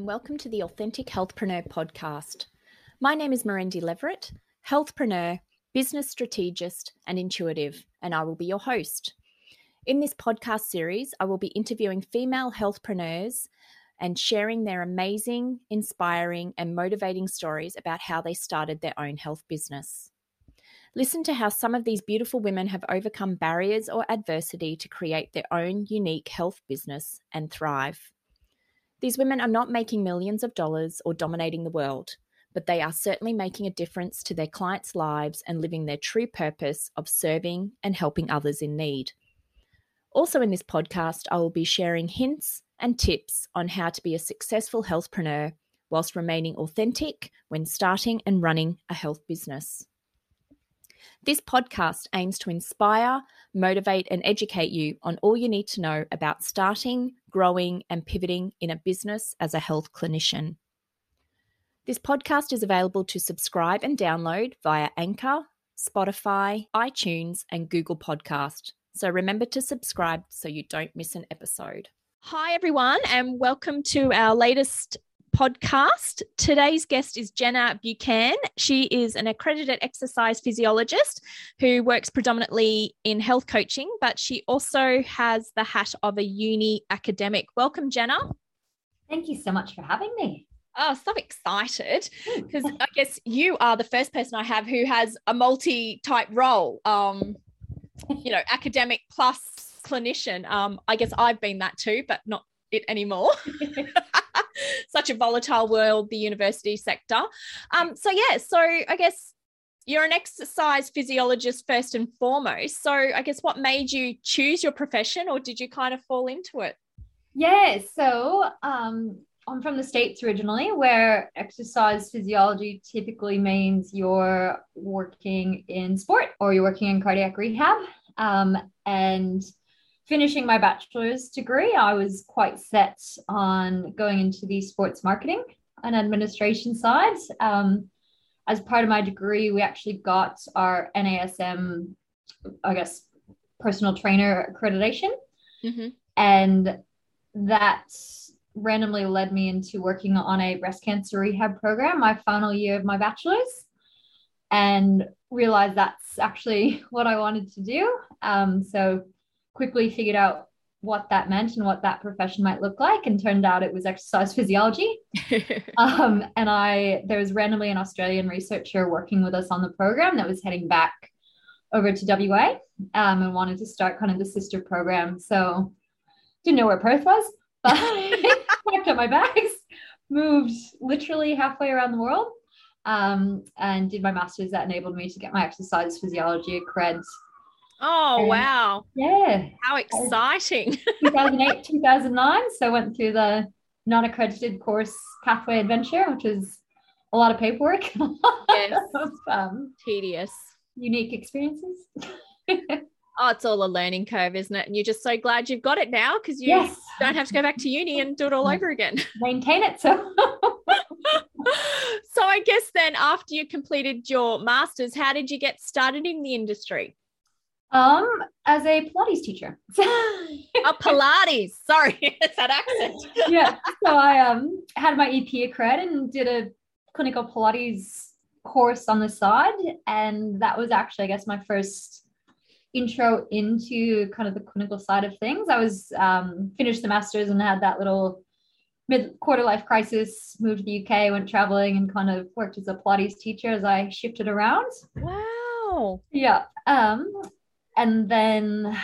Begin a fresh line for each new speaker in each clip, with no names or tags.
and welcome to the Authentic Healthpreneur podcast. My name is Mirendi Leverett, healthpreneur, business strategist, and intuitive, and I will be your host. In this podcast series, I will be interviewing female healthpreneurs and sharing their amazing, inspiring, and motivating stories about how they started their own health business. Listen to how some of these beautiful women have overcome barriers or adversity to create their own unique health business and thrive. These women are not making millions of dollars or dominating the world, but they are certainly making a difference to their clients' lives and living their true purpose of serving and helping others in need. Also, in this podcast, I will be sharing hints and tips on how to be a successful healthpreneur whilst remaining authentic when starting and running a health business. This podcast aims to inspire, motivate, and educate you on all you need to know about starting, growing, and pivoting in a business as a health clinician. This podcast is available to subscribe and download via Anchor, Spotify, iTunes, and Google Podcast. So remember to subscribe so you don't miss an episode. Hi, everyone, and welcome to our latest podcast. Today's guest is Jena Buchan. She is an accredited exercise physiologist who works predominantly in health coaching, but she also has the hat of a uni academic. Welcome, Jena.
Thank you so much for having me.
Oh, so excited because I guess you are the first person I have who has a multi type role. Um, you know, academic plus clinician. Um, I guess I've been that too, but not it anymore. Such a volatile world, the university sector. Um, so yeah, so I guess you're an exercise physiologist first and foremost. So I guess what made you choose your profession, or did you kind of fall into it?
Yeah, so um, I'm from the States originally, where exercise physiology typically means you're working in sport or you're working in cardiac rehab. Um, and finishing my bachelor's degree, I was quite set on going into the sports marketing and administration side. Um, as part of my degree, we actually got our NASM, I guess, personal trainer accreditation. Mm-hmm. And that randomly led me into working on a breast cancer rehab program my final year of my bachelor's and realized that's actually what I wanted to do. Um, so quickly figured out what that meant and what that profession might look like and turned out it was exercise physiology. Um, and i there was randomly an australian researcher working with us on the program that was heading back over to wa um, and wanted to start kind of the sister program. So didn't know where perth was but packed up my bags moved literally halfway around the world um, and did my master's that enabled me to get my exercise physiology cred
Oh, and wow.
Yeah.
How exciting.
2008, 2009. So I went through the non accredited course Pathway Adventure, which is a lot of paperwork.
Yes. um, Tedious.
Unique experiences.
oh, it's all a learning curve, isn't it? And you're just so glad you've got it now because you yes. don't have to go back to uni and do it all over again.
Maintain it. So.
so I guess then after you completed your masters, how did you get started in the industry?
Um, as a Pilates teacher.
a Pilates. Sorry, it's that accent.
yeah. So I um had my EP accred and did a clinical Pilates course on the side, and that was actually, I guess, my first intro into kind of the clinical side of things. I was um, finished the masters and had that little mid quarter life crisis. Moved to the UK, went traveling, and kind of worked as a Pilates teacher as I shifted around.
Wow.
Yeah. Um, and then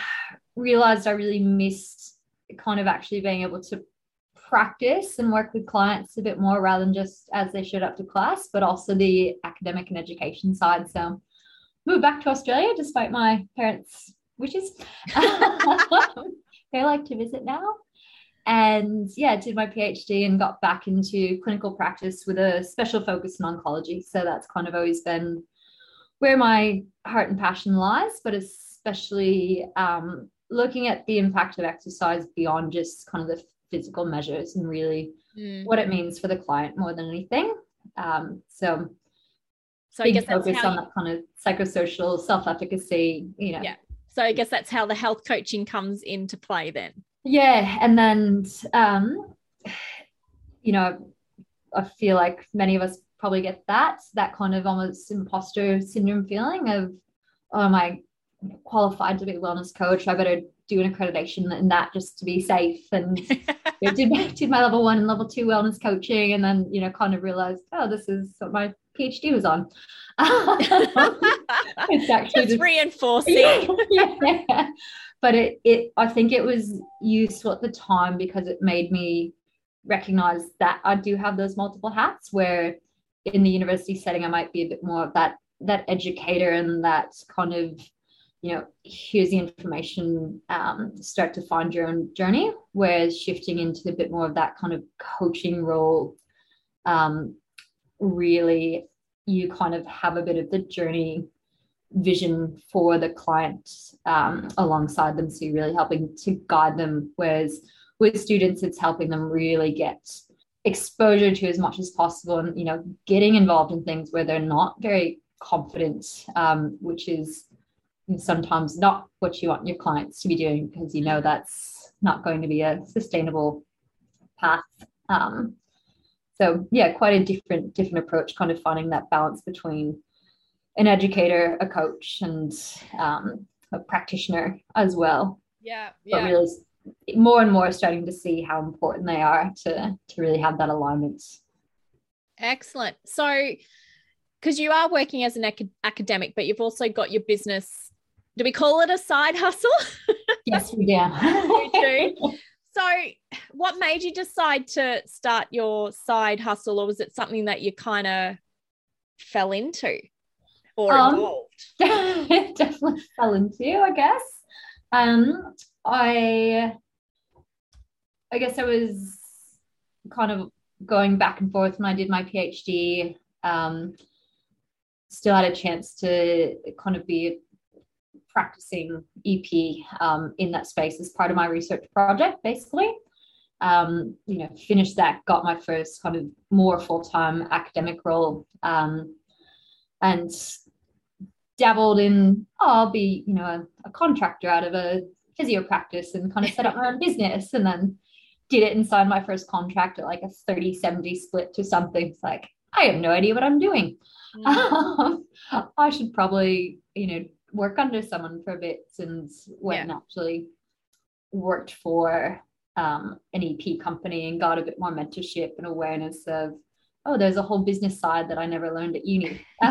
realized I really missed kind of actually being able to practice and work with clients a bit more rather than just as they showed up to class, but also the academic and education side. So moved back to Australia despite my parents' wishes. they like to visit now. And yeah, did my PhD and got back into clinical practice with a special focus in oncology. So that's kind of always been where my heart and passion lies, but it's especially um, looking at the impact of exercise beyond just kind of the physical measures and really mm. what it means for the client more than anything. Um, so,
so I guess focus
on you... that kind of psychosocial self-efficacy, you know.
Yeah. So I guess that's how the health coaching comes into play then.
Yeah, and then um, you know, I feel like many of us probably get that, that kind of almost imposter syndrome feeling of, oh, I qualified to be a wellness coach? I better do an accreditation in that just to be safe. And you know, did, did my level one and level two wellness coaching, and then, you know, kind of realized, oh, this is what my PhD was on.
it's actually just, reinforcing.
yeah. But it, it, I think it was useful at the time because it made me recognize that I do have those multiple hats where in the university setting, I might be a bit more of that, that educator and that kind of, you know, here's the information, um, start to find your own journey. Whereas shifting into a bit more of that kind of coaching role, um, really you kind of have a bit of the journey vision for the client um, alongside them. So you're really helping to guide them. Whereas with students, it's helping them really get exposure to as much as possible and, you know, getting involved in things where they're not very confident, um, which is sometimes not what you want your clients to be doing because you know that's not going to be a sustainable path. Um, so yeah quite a different different approach kind of finding that balance between an educator a coach and um, a practitioner as well.
Yeah yeah.
but really more and more starting to see how important they are to to really have that alignment.
Excellent. So because you are working as an ac- academic but you've also got your business do we call it a side hustle
yes we do
So, what made you decide to start your side hustle, or was it something that you kind of fell into or um, involved?
definitely fell into, I guess. Um, I, I guess I was kind of going back and forth when I did my PhD. Um, still had a chance to kind of be practicing EP um, in that space as part of my research project, basically. Um, you know, finished that, got my first kind of more full time academic role, um, and dabbled in, oh, I'll be, you know, a, a contractor out of a physio practice and kind of set up my own business. And then did it and signed my first contract at like a 30 70 split to something. It's like, I have no idea what I'm doing. Mm. I should probably, you know, work under someone for a bit and went yeah. actually worked for um, an EP company and got a bit more mentorship and awareness of, oh, there's a whole business side that I never learned at uni.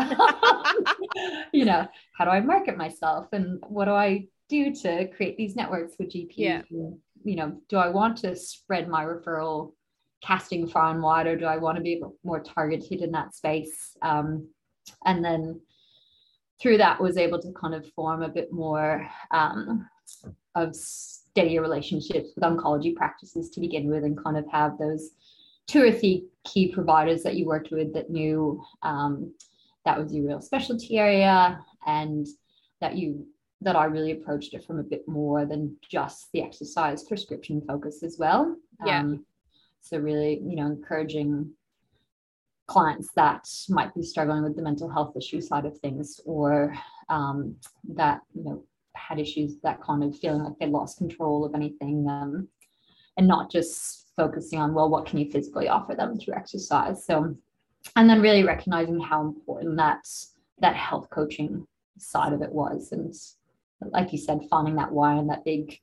you know, how do I market myself and what do I do to create these networks with GPs?
Yeah.
And, you know, do I want to spread my referral casting far and wide or do I want to be more targeted in that space? Um, and then through that was able to kind of form a bit more um, of steadier relationships with oncology practices to begin with and kind of have those two or three key providers that you worked with that knew um, that was your real specialty area and that you that I really approached it from a bit more than just the exercise prescription focus as well.
Yeah. Um,
so really, you know, encouraging clients that might be struggling with the mental health issue side of things or um, that you know had issues that kind of feeling like they lost control of anything um, and not just focusing on well what can you physically offer them through exercise? So and then really recognizing how important that that health coaching side of it was. And like you said finding that why and that big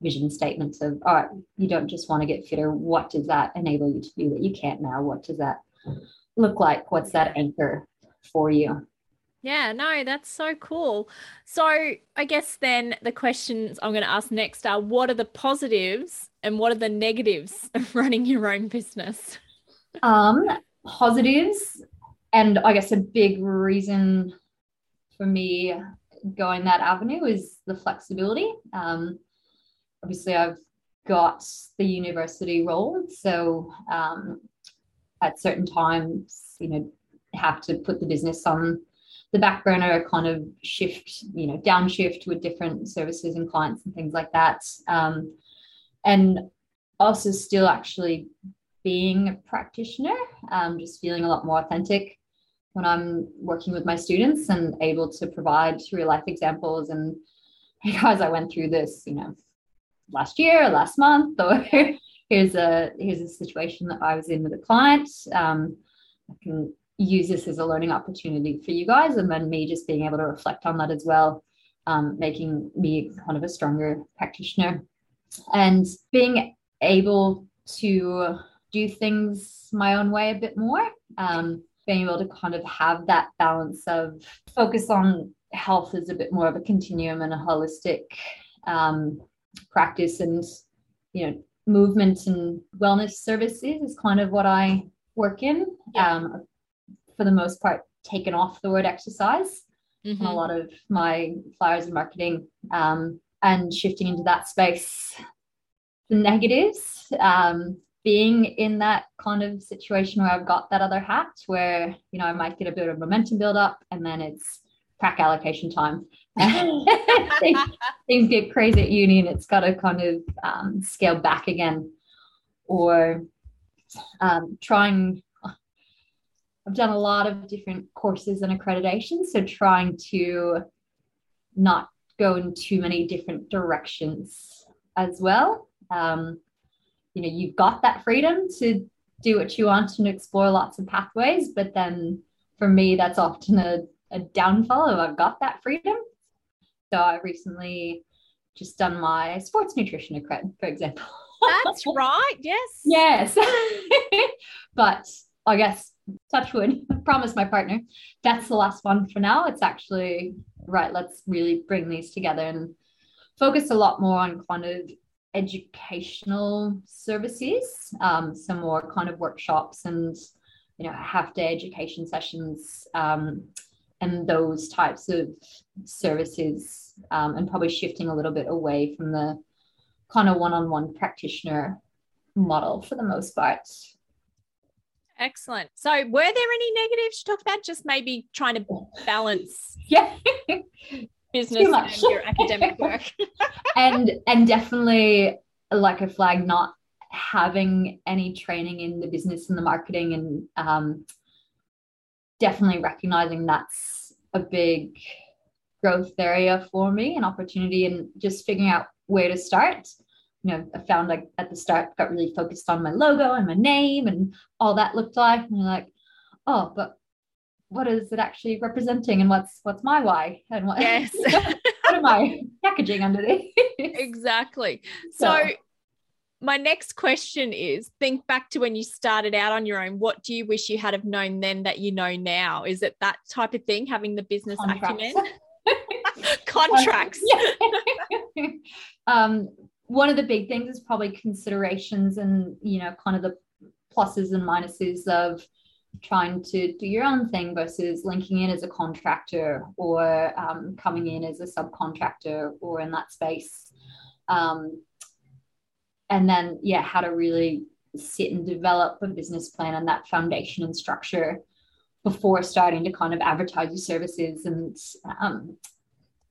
vision statements of all right you don't just want to get fitter. What does that enable you to do that you can't now? What does that look like? What's that anchor for you?
Yeah, no, that's so cool. So, I guess then the questions I'm going to ask next are what are the positives and what are the negatives of running your own business?
Um, positives, and I guess a big reason for me going that avenue is the flexibility. Um, obviously, I've got the university role, so um, at certain times, you know, have to put the business on the back burner, kind of shift, you know, downshift with different services and clients and things like that. Um, and also still actually being a practitioner, um, just feeling a lot more authentic when I'm working with my students and able to provide real life examples. And hey guys, I went through this, you know, last year, last month, or here's a here's a situation that I was in with a client. Um, I can use this as a learning opportunity for you guys, and then me just being able to reflect on that as well, um, making me kind of a stronger practitioner, and being able to do things my own way a bit more. Um, being able to kind of have that balance of focus on health as a bit more of a continuum and a holistic um, practice and you know movement and wellness services is kind of what I work in. Yeah. Um, for the most part, taken off the word exercise mm-hmm. a lot of my flyers and marketing um, and shifting into that space. The negatives, um, being in that kind of situation where I've got that other hat where, you know, I might get a bit of momentum build up and then it's prac allocation time. things, things, get crazy at uni and it's got to kind of um, scale back again or um, trying. I've done a lot of different courses and accreditations, so trying to not go in too many different directions as well. Um, you know you've got that freedom to do what you want and explore lots of pathways but then for me that's often a, a downfall of i've got that freedom. So i recently just done my sports nutrition accred for example.
That's right yes.
Yes. But i guess touch wood promise my partner that's the last one for now. It's actually right let's really bring these together and focus a lot more on kind of educational services, um, some more kind of workshops and you know half day education sessions um, and those types of services, um, and probably shifting a little bit away from the kind of one-on-one practitioner model for the most part.
Excellent. So, were there any negatives you talked about? Just maybe trying to balance.
yeah
business and your academic work.
and and definitely like a flag not having any training in the business and the marketing and um, definitely recognizing that's a big growth area for me an opportunity and just figuring out where to start. You know i found like at the start got really focused on my logo and my name and all that looked like and like oh but what is it actually representing and what's what's my why and what
yes.
what am i packaging underneath
exactly. So, so my next question is think back to when you started out on your own. What do you wish you had have known then that you know now? Is it that type of thing having the business contracts. acumen? Contracts.
Um, um, one of the big things is probably considerations and you know kind of the pluses and minuses of trying to do your own thing versus linking in as a contractor or um, coming in as a subcontractor or in that space. Um, and then, yeah, how to really sit and develop a business plan and that foundation and structure before starting to kind of advertise your services. And um,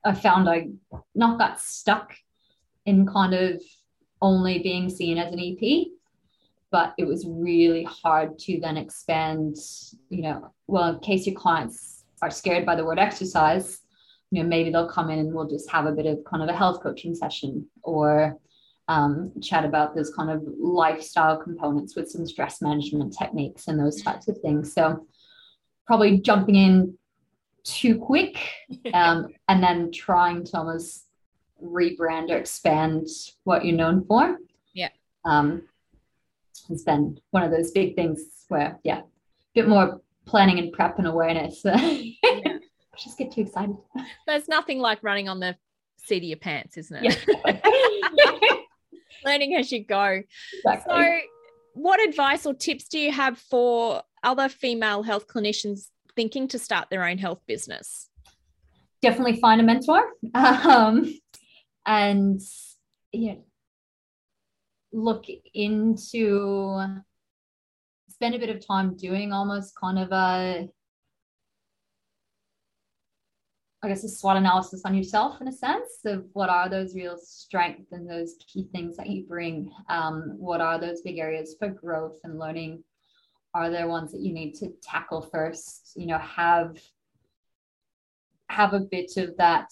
I found I not got stuck in kind of only being seen as an EP but it was really hard to then expand you know well in case your clients are scared by the word exercise you know maybe they'll come in and we'll just have a bit of kind of a health coaching session or um, chat about those kind of lifestyle components with some stress management techniques and those types of things so probably jumping in too quick um, and then trying to almost rebrand or expand what you're known for
yeah
um, has been one of those big things where, yeah, a bit more planning and prep and awareness. yeah. Just get too excited.
There's nothing like running on the seat of your pants, isn't it? Learning as you go. Exactly. So, what advice or tips do you have for other female health clinicians thinking to start their own health business?
Definitely find a mentor. Um, and you know, look into spend a bit of time doing almost kind of a I guess a SWOT analysis on yourself in a sense of what are those real strengths and those key things that you bring. Um, what are those big areas for growth and learning? Are there ones that you need to tackle first? You know, have have a bit of that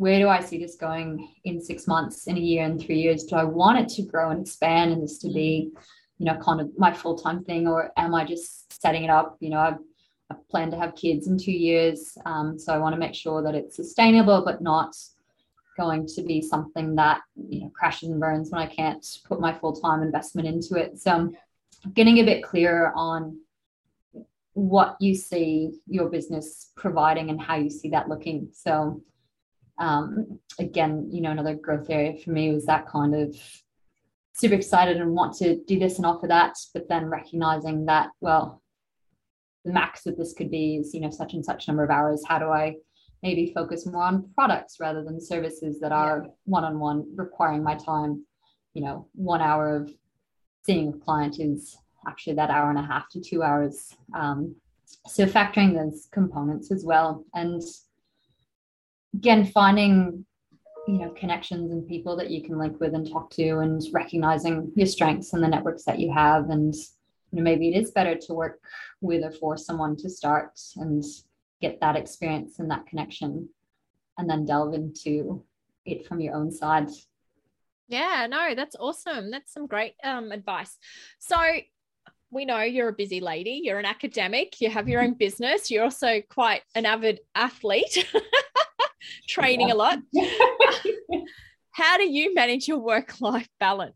where do I see this going in six months, in a year, in three years? Do I want it to grow and expand and this to be, you know, kind of my full time thing, or am I just setting it up? You know, I've, I plan to have kids in two years, um, so I want to make sure that it's sustainable, but not going to be something that you know crashes and burns when I can't put my full time investment into it. So, getting a bit clearer on what you see your business providing and how you see that looking. So um, again, you know, another growth area for me was that kind of super excited and want to do this and offer that, but then recognizing that, well, the max that this could be is, you know, such and such number of hours. How do I maybe focus more on products rather than services that are one on one, requiring my time? You know, one hour of seeing a client is actually that hour and a half to two hours. Um, so factoring those components as well. And again finding you know connections and people that you can link with and talk to and recognizing your strengths and the networks that you have and you know maybe it is better to work with or for someone to start and get that experience and that connection and then delve into it from your own side.
Yeah no that's awesome. That's some great um, advice. So we know you're a busy lady. You're an academic. You have your own business. You're also quite an avid athlete training yeah. a lot. How do you manage your work life balance?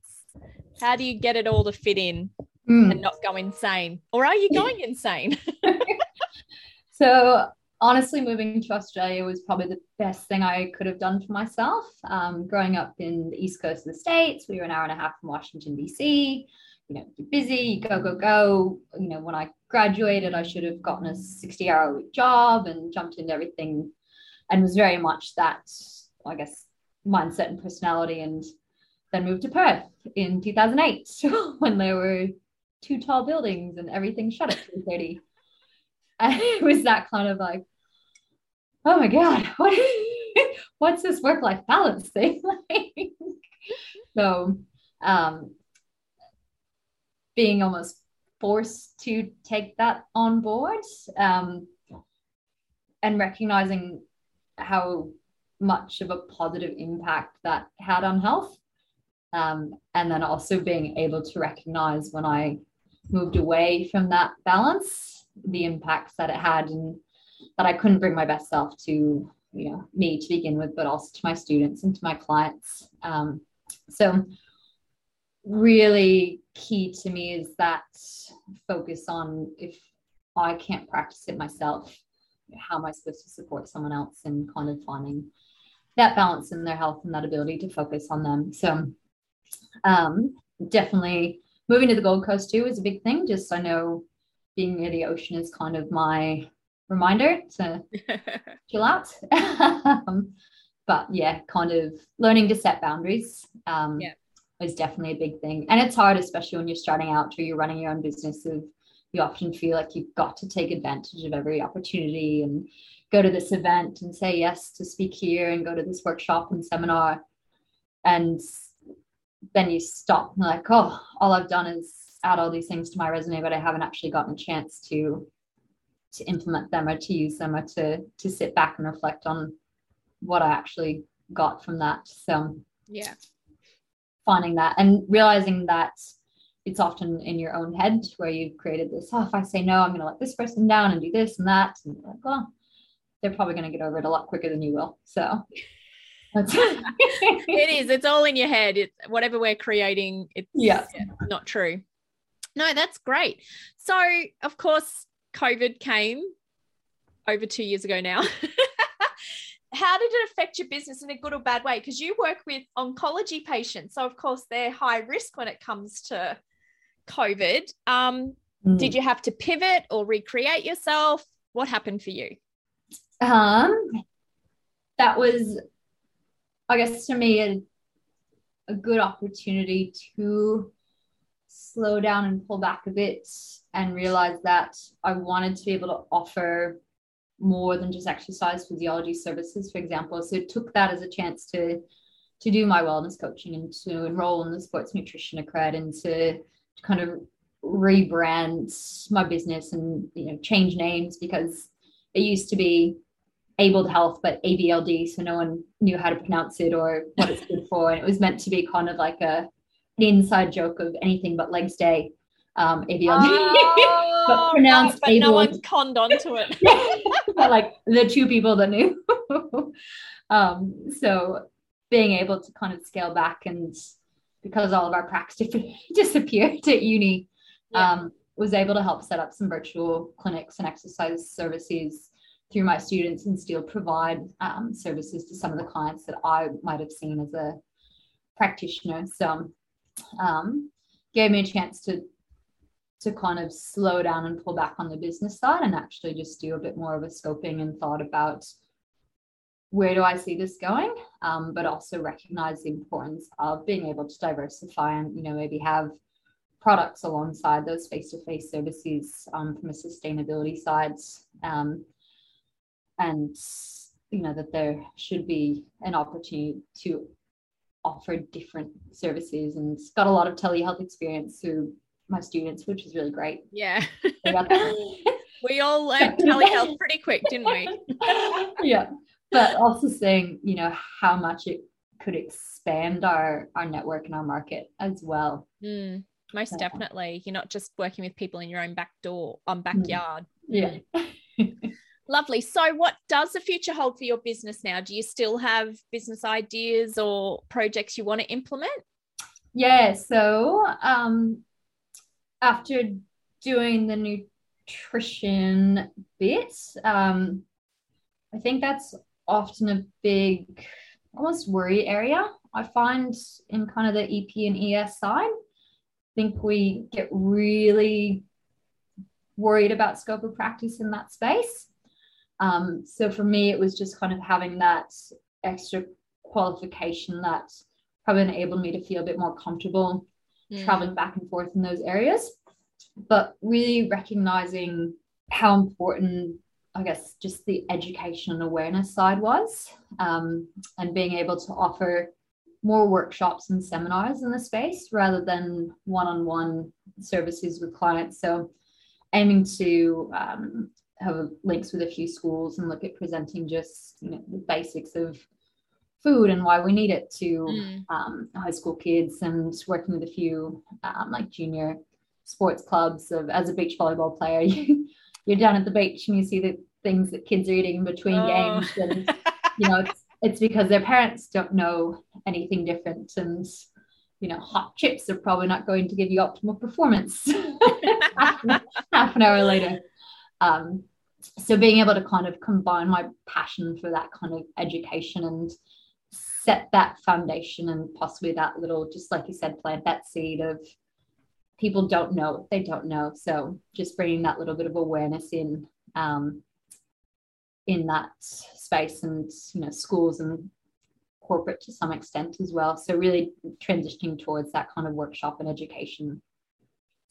How do you get it all to fit in mm. and not go insane? Or are you going insane?
so, honestly, moving to Australia was probably the best thing I could have done for myself. Um, growing up in the east coast of the States, we were an hour and a half from Washington, D.C. You know, you're busy, go, go, go. You know, when I graduated, I should have gotten a 60 hour a week job and jumped into everything and was very much that, I guess, mindset and personality. And then moved to Perth in 2008 when there were two tall buildings and everything shut at 2.30. And it was that kind of like, oh my God, what, what's this work-life balance thing? like so um, being almost forced to take that on board um, and recognizing how much of a positive impact that had on health. Um, and then also being able to recognize when I moved away from that balance, the impacts that it had, and that I couldn't bring my best self to, you know, me to begin with, but also to my students and to my clients. Um, so, really key to me is that focus on if I can't practice it myself, how am I supposed to support someone else and kind of finding that balance in their health and that ability to focus on them. So um, definitely moving to the Gold Coast too is a big thing. Just I know being near the ocean is kind of my reminder to chill out. um, but yeah, kind of learning to set boundaries um, yeah. is definitely a big thing. And it's hard, especially when you're starting out or you're running your own business of you often feel like you've got to take advantage of every opportunity and go to this event and say yes to speak here and go to this workshop and seminar and then you stop and like oh all i've done is add all these things to my resume but i haven't actually gotten a chance to to implement them or to use them or to to sit back and reflect on what i actually got from that so
yeah
finding that and realizing that it's often in your own head where you've created this, oh, if I say no, I'm going to let this person down and do this and that. And like, well, they're probably going to get over it a lot quicker than you will. So
it is. It's all in your head. It's whatever we're creating. It's
yeah.
not true. No, that's great. So, of course, COVID came over two years ago now. How did it affect your business in a good or bad way? Because you work with oncology patients. So, of course, they're high risk when it comes to COVID. Um, mm. Did you have to pivot or recreate yourself? What happened for you?
Um, that was, I guess, to me, a, a good opportunity to slow down and pull back a bit and realize that I wanted to be able to offer more than just exercise physiology services, for example. So it took that as a chance to to do my wellness coaching and to enroll in the sports nutrition accred and to kind of rebrand my business and you know change names because it used to be abled health, but ABLD, so no one knew how to pronounce it or what it's good for. And it was meant to be kind of like a an inside joke of anything but legs day, um, ABLD, oh, but pronounced
but no one's conned onto it.
but like the two people that knew. um, so being able to kind of scale back and because all of our practice disappeared at uni, yeah. um, was able to help set up some virtual clinics and exercise services through my students and still provide um, services to some of the clients that I might have seen as a practitioner. So um, gave me a chance to to kind of slow down and pull back on the business side and actually just do a bit more of a scoping and thought about where do I see this going, um, but also recognize the importance of being able to diversify and you know maybe have products alongside those face-to-face services um, from a sustainability side, um, and you know that there should be an opportunity to offer different services and got a lot of telehealth experience through my students, which is really great.
Yeah. we all learned telehealth pretty quick, didn't we?
yeah. But also saying, you know, how much it could expand our our network and our market as well.
Mm, most so, definitely. You're not just working with people in your own back door on mm. backyard.
Yeah.
Lovely. So, what does the future hold for your business now? Do you still have business ideas or projects you want to implement?
Yeah. So, um, after doing the nutrition bit, um, I think that's often a big, almost worry area. I find in kind of the EP and ES side, I think we get really worried about scope of practice in that space. Um, so for me, it was just kind of having that extra qualification that probably enabled me to feel a bit more comfortable mm. traveling back and forth in those areas. But really recognizing how important, I guess, just the education and awareness side was, um, and being able to offer more workshops and seminars in the space rather than one on one services with clients. So, aiming to um, have links with a few schools and look at presenting just you know, the basics of food and why we need it to mm. um, high school kids and working with a few um, like junior sports clubs of as a beach volleyball player you, you're down at the beach and you see the things that kids are eating in between oh. games and you know it's, it's because their parents don't know anything different and you know hot chips are probably not going to give you optimal performance half, half an hour later um, so being able to kind of combine my passion for that kind of education and set that foundation and possibly that little just like you said plant that seed of people don't know they don't know. So just bringing that little bit of awareness in um, in that space and you know schools and corporate to some extent as well. So really transitioning towards that kind of workshop and education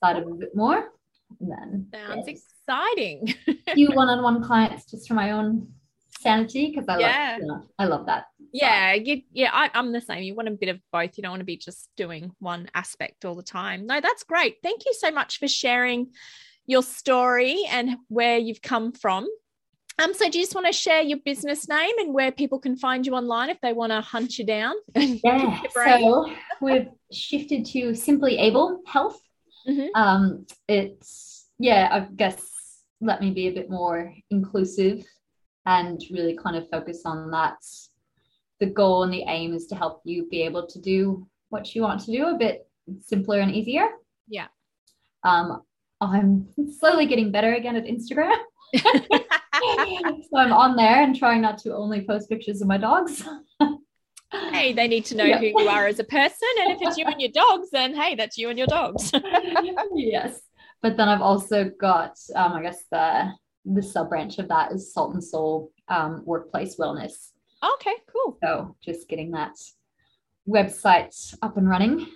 side of a bit more. And then
sounds yes. Exciting
few one-on-one clients just for my own sanity because I yeah. love you know, I love that.
Yeah, you, yeah, I, I'm the same. You want a bit of both. You don't want to be just doing one aspect all the time. No, that's great. Thank you so much for sharing your story and where you've come from. Um, so do you just want to share your business name and where people can find you online if they want to hunt you down?
Yeah. so we've shifted to Simply Able Health. Mm-hmm. Um, it's yeah, I guess let me be a bit more inclusive and really kind of focus on that. The goal and the aim is to help you be able to do what you want to do a bit simpler and easier.
Yeah.
Um, I'm slowly getting better again at Instagram. so I'm on there and trying not to only post pictures of my dogs.
hey, they need to know yeah. who you are as a person. And if it's you and your dogs, then hey, that's you and your dogs.
yes. But then I've also got, um, I guess, the the sub branch of that is Salt and Soul um, Workplace Wellness.
Okay, cool.
So just getting that website up and running.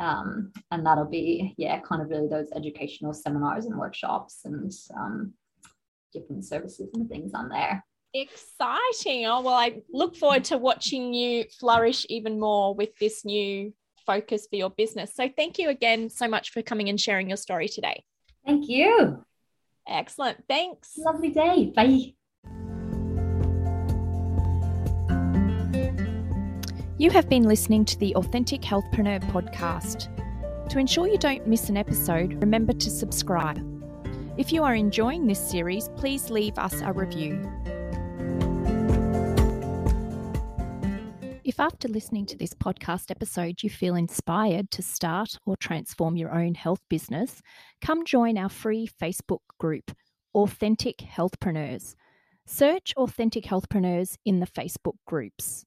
Um, and that'll be, yeah, kind of really those educational seminars and workshops and um, different services and things on there.
Exciting. Oh, well, I look forward to watching you flourish even more with this new focus for your business. So, thank you again so much for coming and sharing your story today.
Thank you.
Excellent. Thanks.
Lovely day. Bye.
You have been listening to the Authentic Healthpreneur podcast. To ensure you don't miss an episode, remember to subscribe. If you are enjoying this series, please leave us a review. If after listening to this podcast episode you feel inspired to start or transform your own health business, come join our free Facebook group, Authentic Healthpreneurs. Search Authentic Healthpreneurs in the Facebook groups.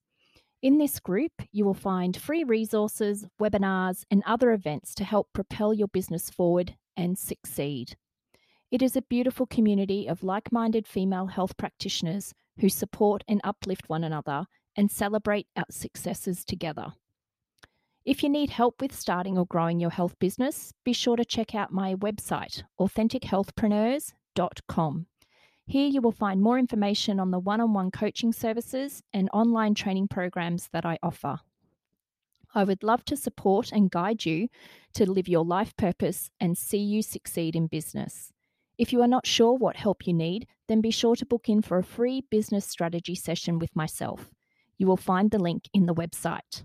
In this group, you will find free resources, webinars, and other events to help propel your business forward and succeed. It is a beautiful community of like minded female health practitioners who support and uplift one another and celebrate our successes together. If you need help with starting or growing your health business, be sure to check out my website, AuthenticHealthpreneurs.com. Here you will find more information on the one on one coaching services and online training programs that I offer. I would love to support and guide you to live your life purpose and see you succeed in business. If you are not sure what help you need, then be sure to book in for a free business strategy session with myself. You will find the link in the website.